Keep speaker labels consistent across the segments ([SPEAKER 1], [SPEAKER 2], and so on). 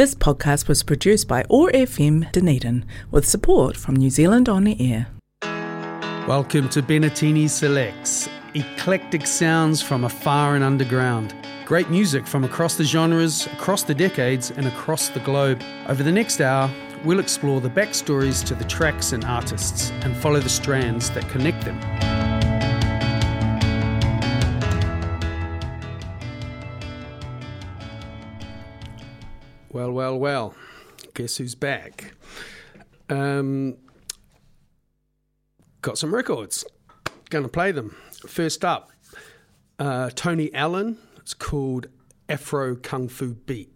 [SPEAKER 1] This podcast was produced by OAR FM Dunedin with support from New Zealand On Air.
[SPEAKER 2] Welcome to Bennettini Selects, eclectic sounds from afar and underground. Great music from across the genres, across the decades, and across the globe. Over the next hour, we'll explore the backstories to the tracks and artists and follow the strands that connect them. Well, well, well. Guess who's back? Um, got some records. Going to play them. First up, uh, Tony Allen. It's called Afro Kung Fu Beat.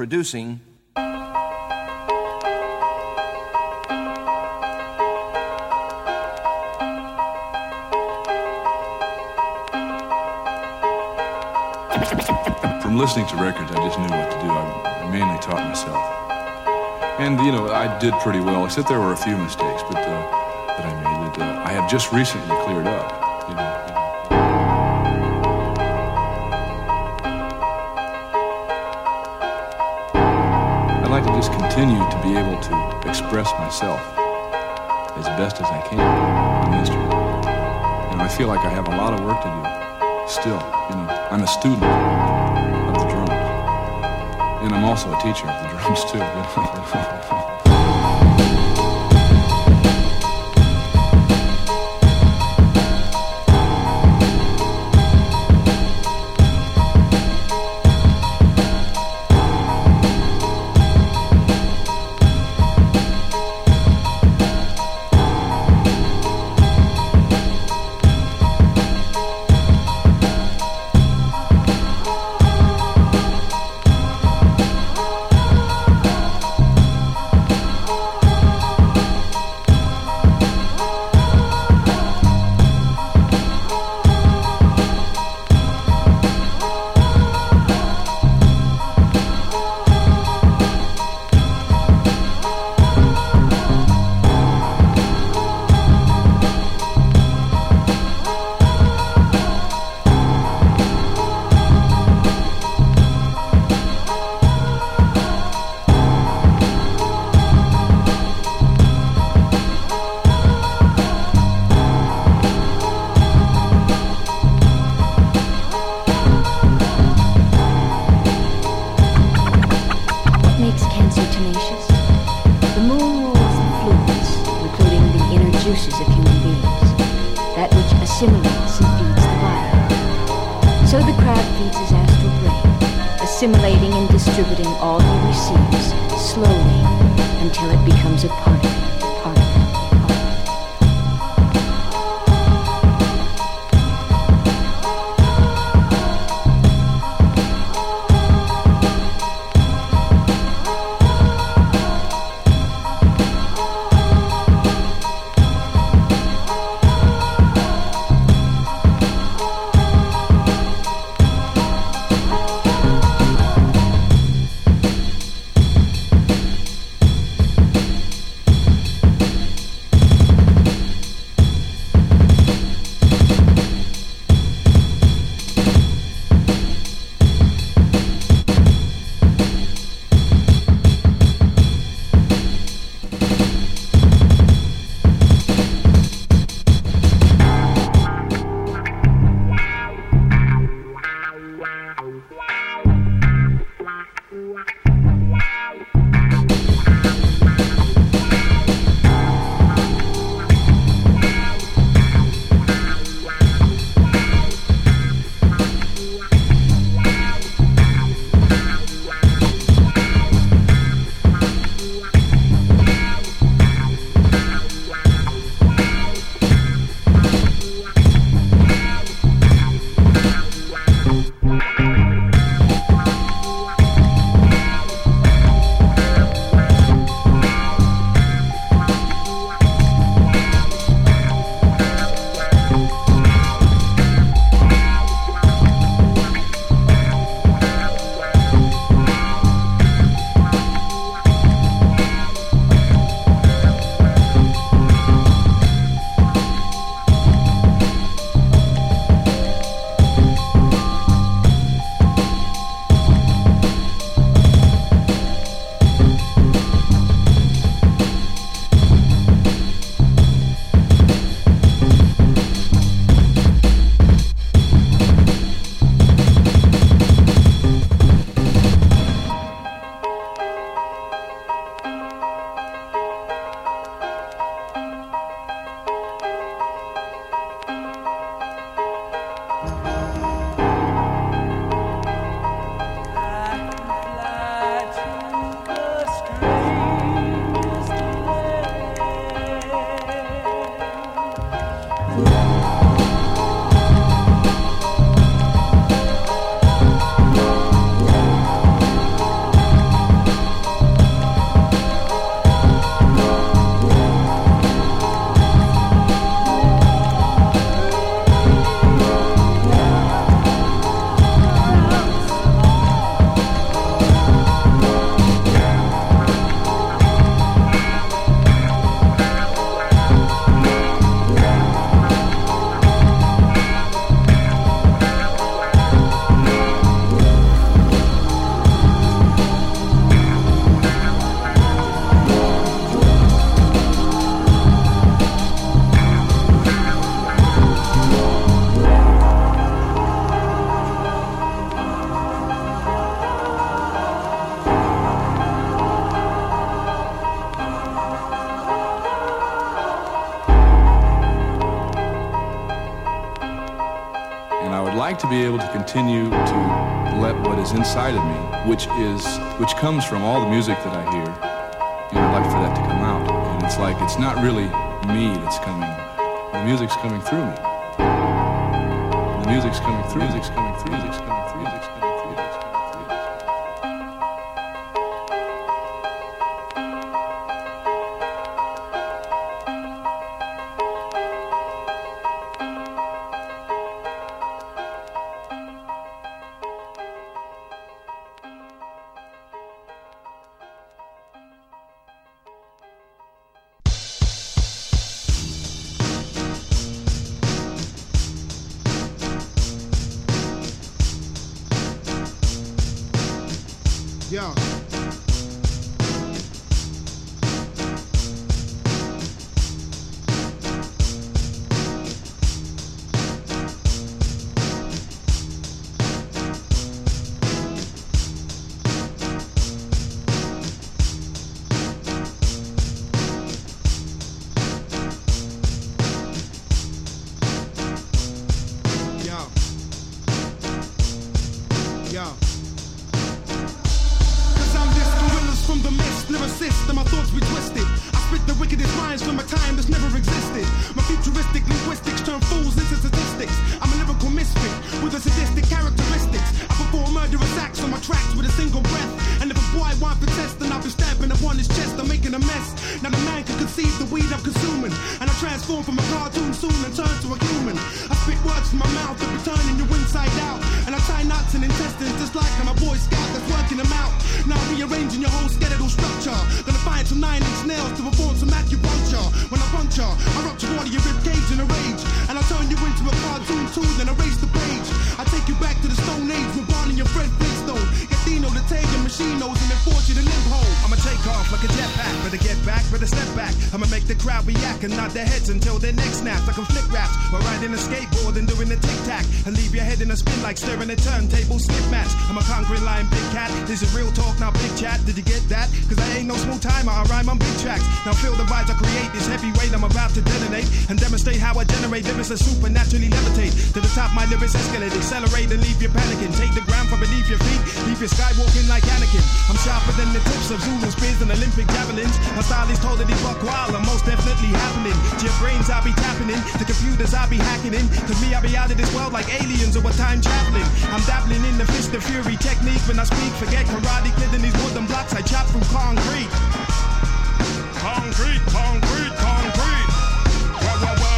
[SPEAKER 3] Producing From listening to records, I just knew what to do. I, mainly taught myself. And, you know, I did pretty well, except there were a few mistakes but, uh, that I made that uh, I have just recently cleared up. Continue to be able to express myself as best as I can the instrument. And I feel like I have a lot of work to do still. You know, I'm a student of the drums. And I'm also a teacher of the drums too.
[SPEAKER 4] which comes from all the music that I hear, know, I'd like for that to come out. And it's like it's not really me that's coming. The music's coming through me. The music's coming through. Music's coming through. Music's coming through. spirits
[SPEAKER 2] that supernaturally levitate. To the top, my lyrics escalate, accelerate and leave you panicking. Take the ground from beneath your feet, leave you skywalking like
[SPEAKER 5] Anakin. I'm sharper than the tips of Zulu spears and Olympic javelins. My style is totally buck wild and most definitely happening. To your brains, I'll be tapping in. The computers, I'll be hacking
[SPEAKER 6] in. To me, I'll be out of this world
[SPEAKER 7] like aliens or a time traveling. I'm dabbling in the fist of fury technique when I speak. Forget karate, kid these wooden blocks, I chop through concrete. Concrete, concrete, concrete. Well, well, well.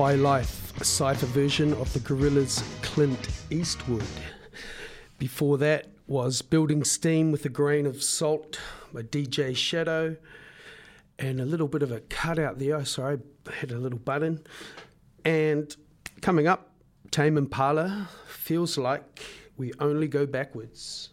[SPEAKER 7] Phi Life, a cipher version of the Gorillaz' Clint Eastwood. Before that was Building Steam with a Grain of
[SPEAKER 8] Salt by DJ Shadow. And a little bit of a cutout there. Oh, Sorry,
[SPEAKER 9] I had a little button. And coming up, Tame Impala feels like we only go backwards.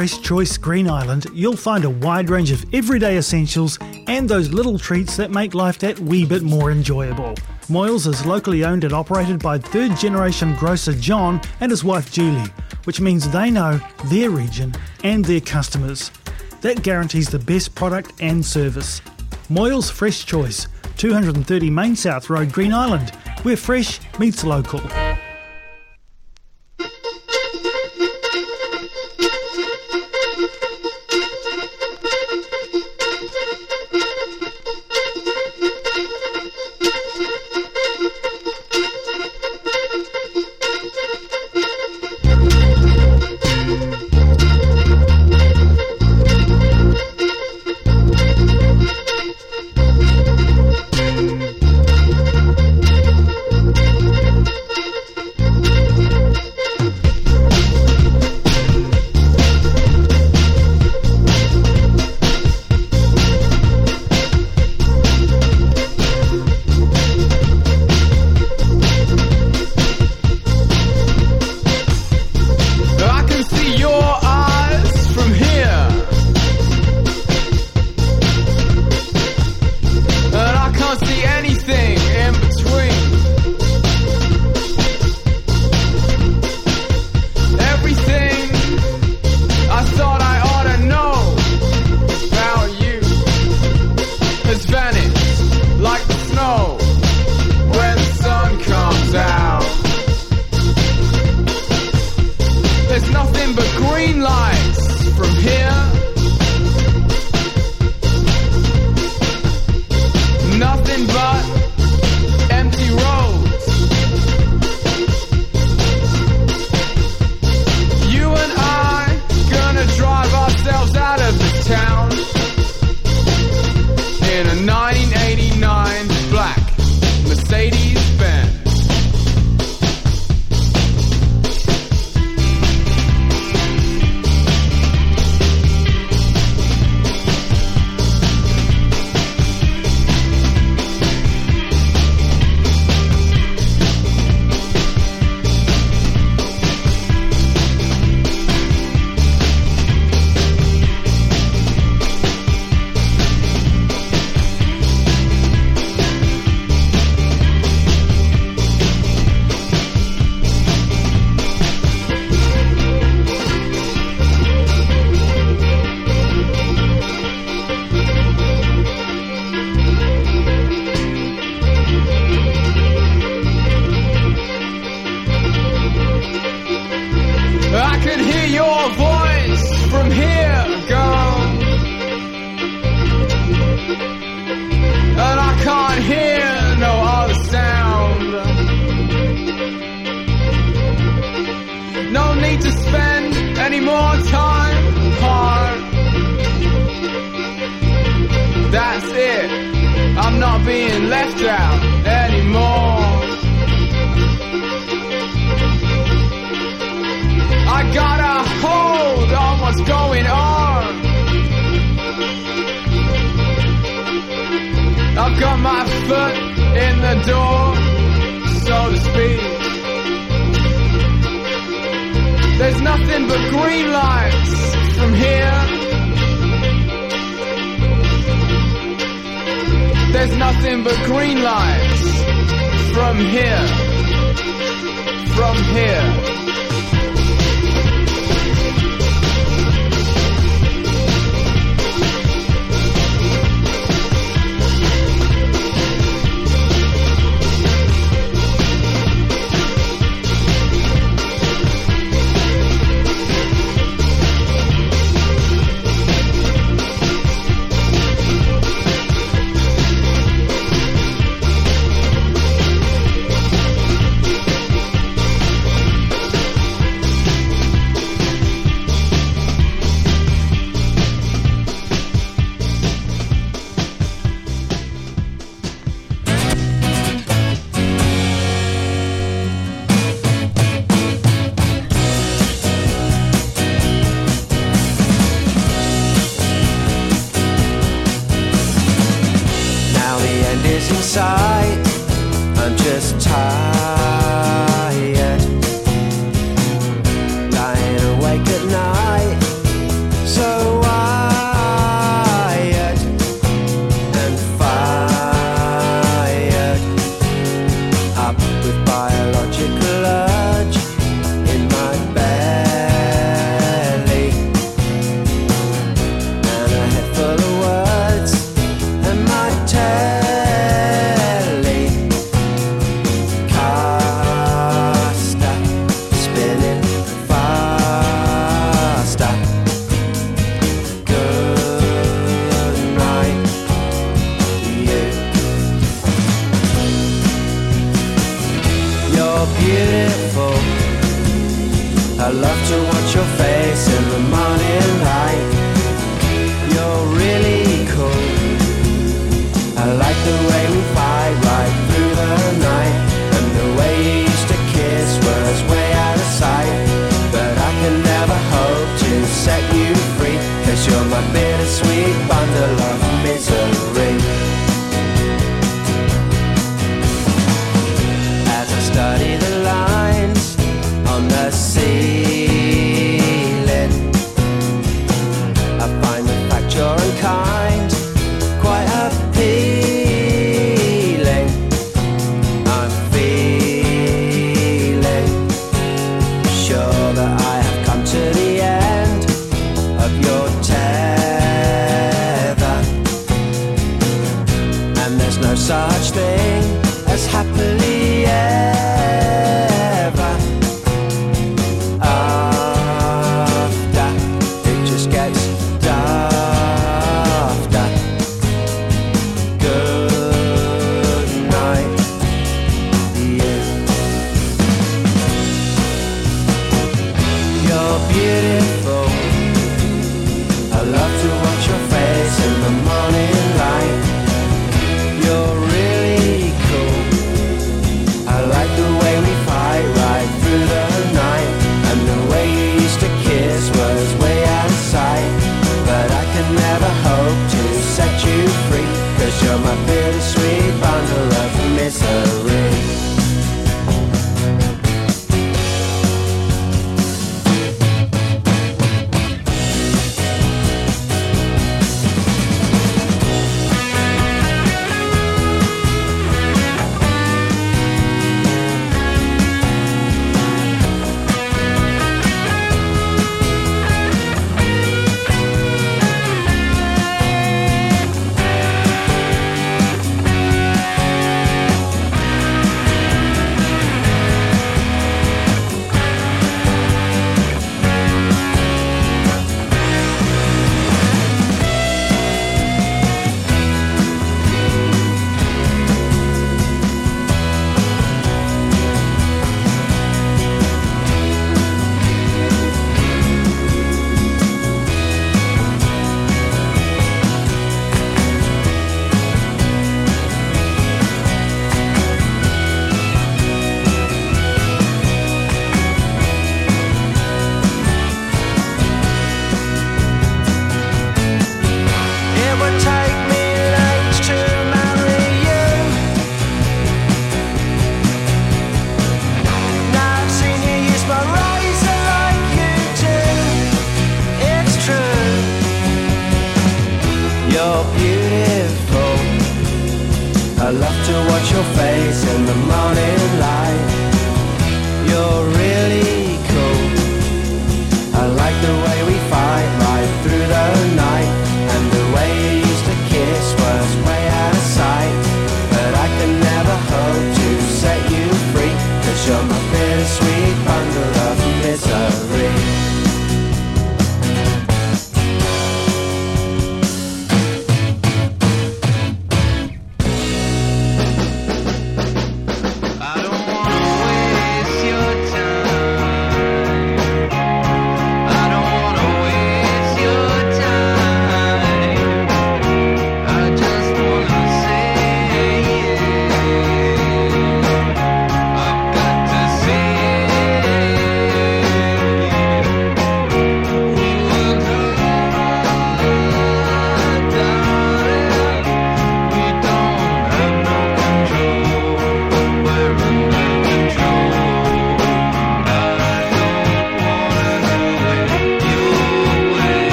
[SPEAKER 9] Fresh Choice Green Island, you'll find a wide range of everyday essentials and those little treats that make life that wee bit more enjoyable. Moyles is locally owned and operated by third generation grocer John and his wife Julie, which means they know their region and their customers. That guarantees the best product and service. Moyles Fresh Choice, 230 Main South Road, Green Island, where fresh
[SPEAKER 10] meets local.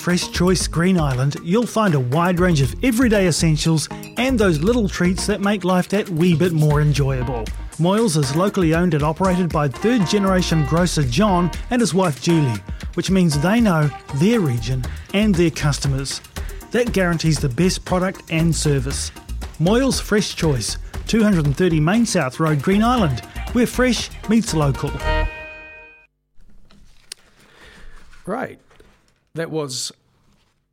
[SPEAKER 10] Fresh Choice Green Island, you'll find a wide range of everyday essentials and those little treats that make life that wee bit more enjoyable. Moyles is locally owned and operated by third generation grocer John and his wife Julie, which means they know their region and their customers. That guarantees the best product and service. Moyles Fresh Choice, 230 Main South Road, Green Island, where fresh meets local.
[SPEAKER 2] That was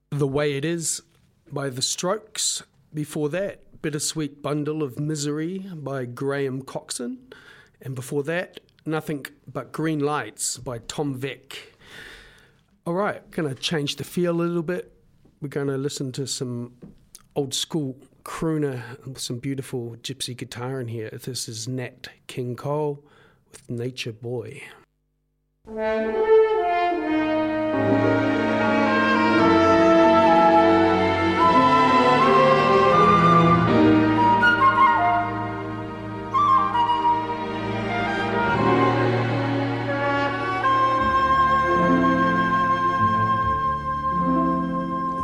[SPEAKER 2] The Way It Is by The Strokes. Before that, Bittersweet Bundle of Misery by Graham Coxon. And before that, Nothing But Green Lights by Tom Vek. All right, going to change the feel a little bit. We're going to listen to some old school crooner with some beautiful gypsy guitar in here. This is Nat King Cole with Nature Boy.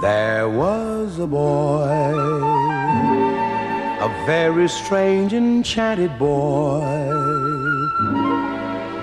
[SPEAKER 11] There was a boy, a very strange, enchanted boy.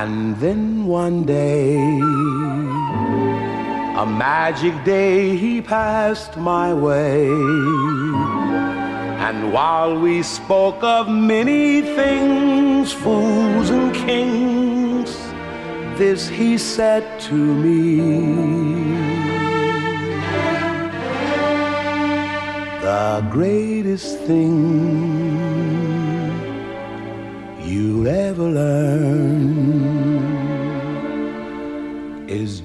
[SPEAKER 11] And then one day, a magic day, he passed my way. And while we spoke of many things, fools and kings, this he said to me. The greatest thing you'll ever learn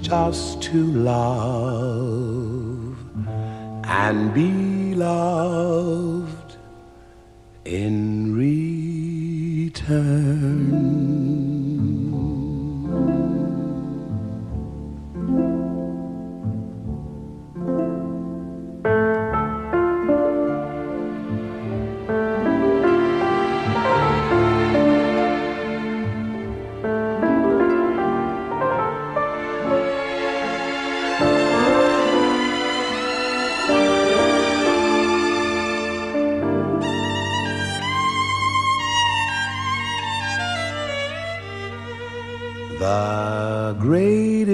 [SPEAKER 11] just to love and be loved in return.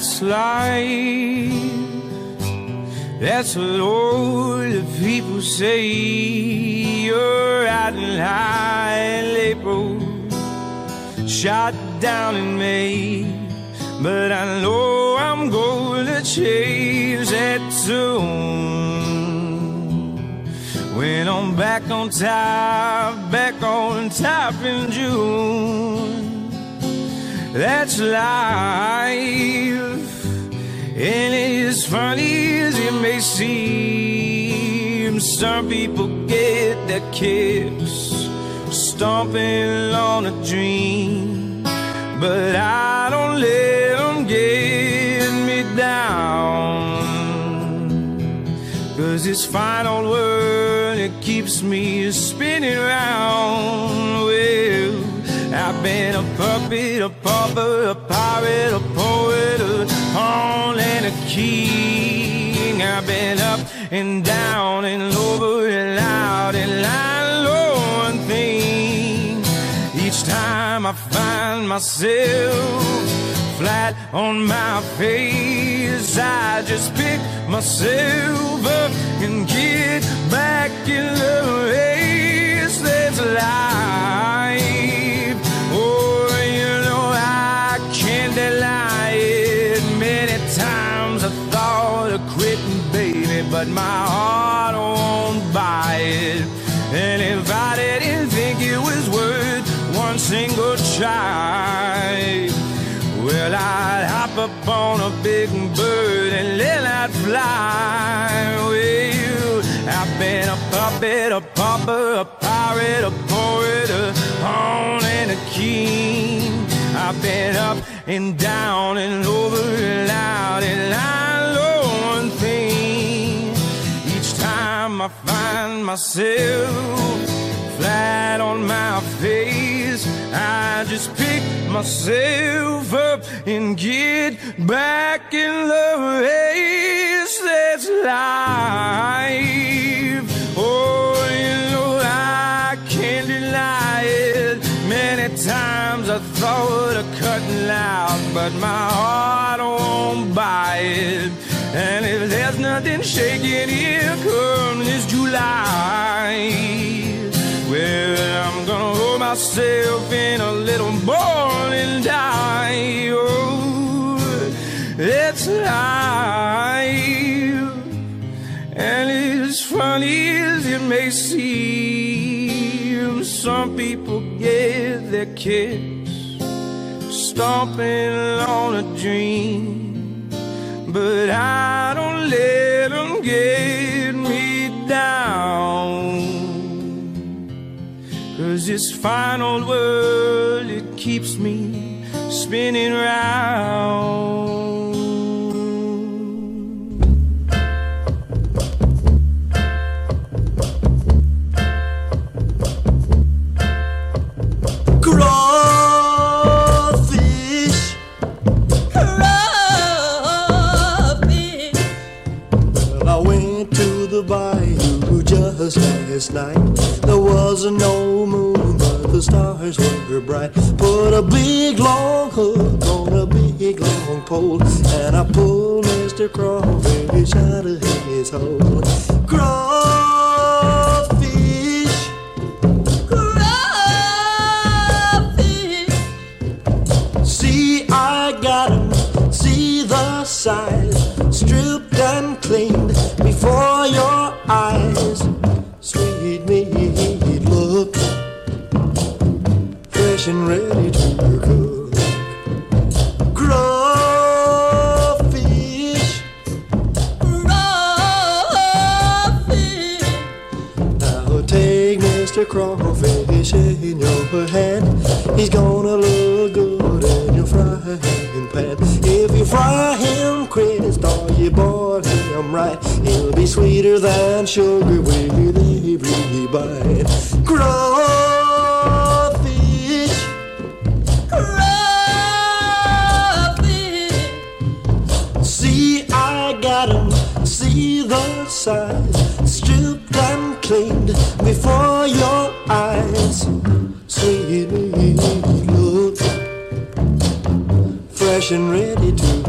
[SPEAKER 12] That's
[SPEAKER 6] life. That's what all the people say. You're out
[SPEAKER 13] riding high in April, shot down in May. But I know I'm gonna change that soon. When I'm back on top, back on top in June. That's life. And as funny as it may seem, some people get their kicks stomping on a dream. But I don't let them get me down. Cause this final world, it keeps me spinning round. Well, I've been a puppet, a pauper, a pirate, a king. I've been up and down and over and out and I know one thing. Each time I find myself flat on my face, I just pick myself up and get back in the race. That's life. Oh, you know I can't deny but my heart won't buy it. And if I didn't think it was worth one single try, well, I'd hop up on a big bird and let that fly. Well, I've been a puppet, a pauper, a pirate, a poet, a pawn and a king. I've been up and down and over and out, and I I find myself flat on my face, I just pick myself up and get back in the race. That's life. Oh, you know I can't deny it. Many times I thought of cutting out, but my heart won't buy it. And if there's nothing shaking here come this July, well, I'm gonna hold myself in a little ball and die. Oh, it's life. And as funny as it may seem, some people get their kicks stomping on a dream. But I don't let them get me down. Cause this final world, it keeps me spinning round.
[SPEAKER 14] Was no moon, but the stars were bright. Put a big long hook on a big long pole, and I pulled Mr. Crawfish out of his hole. Crawfish. crawfish. See, I got 'em. See the size, your hand. He's gonna look good in your frying pan. If you fry him credits, or you boil him right, he'll be sweeter than sugar with every bite. Crawfish. See, I got. See the size, and ready to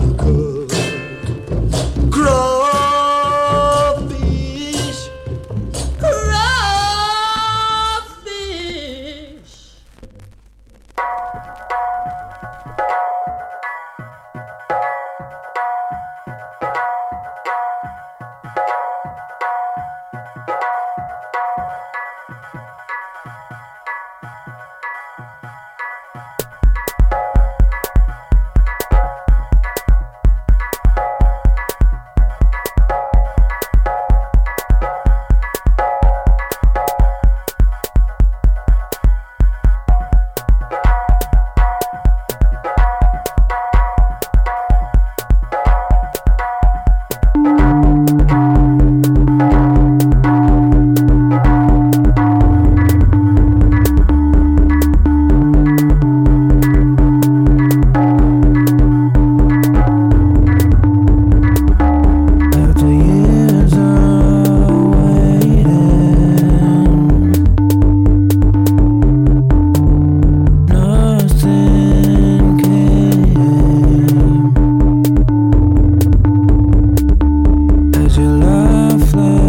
[SPEAKER 15] you love, love.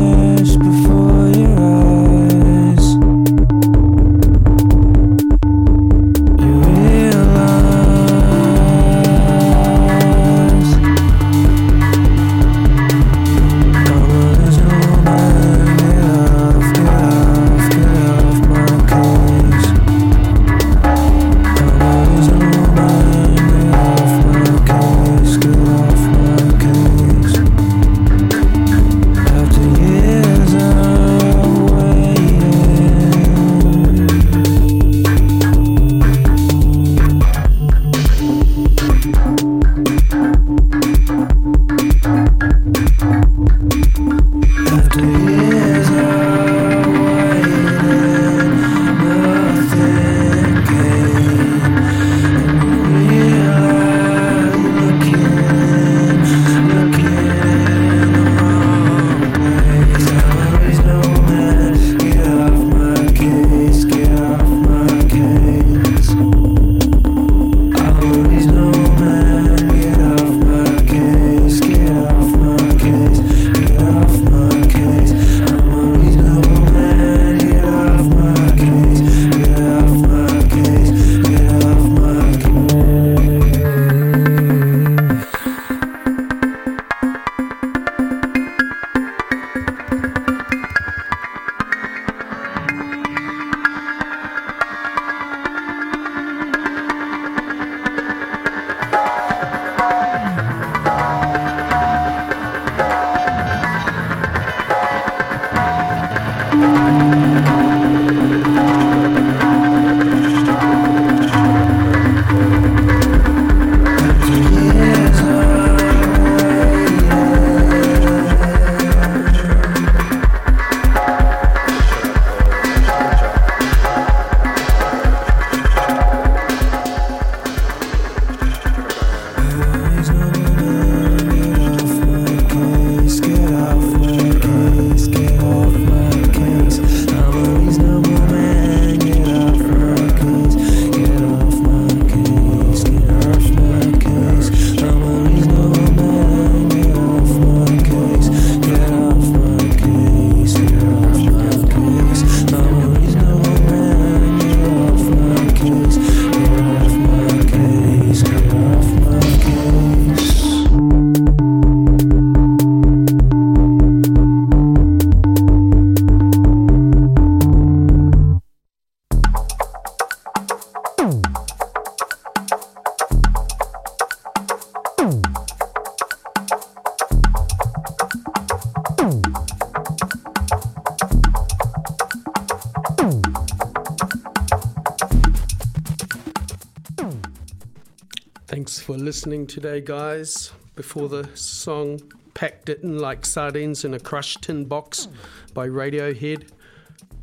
[SPEAKER 15] today, guys. Before the song Packed It In Like Sardines in a Crushed Tin Box by Radiohead,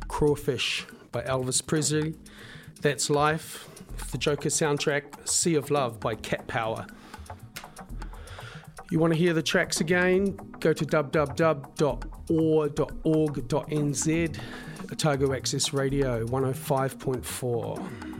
[SPEAKER 15] Crawfish by Elvis Presley, That's Life, the Joker soundtrack, Sea of Love by Cat Power. You want to hear the tracks again? Go to www.oar.org.nz, Otago Access Radio 105.4.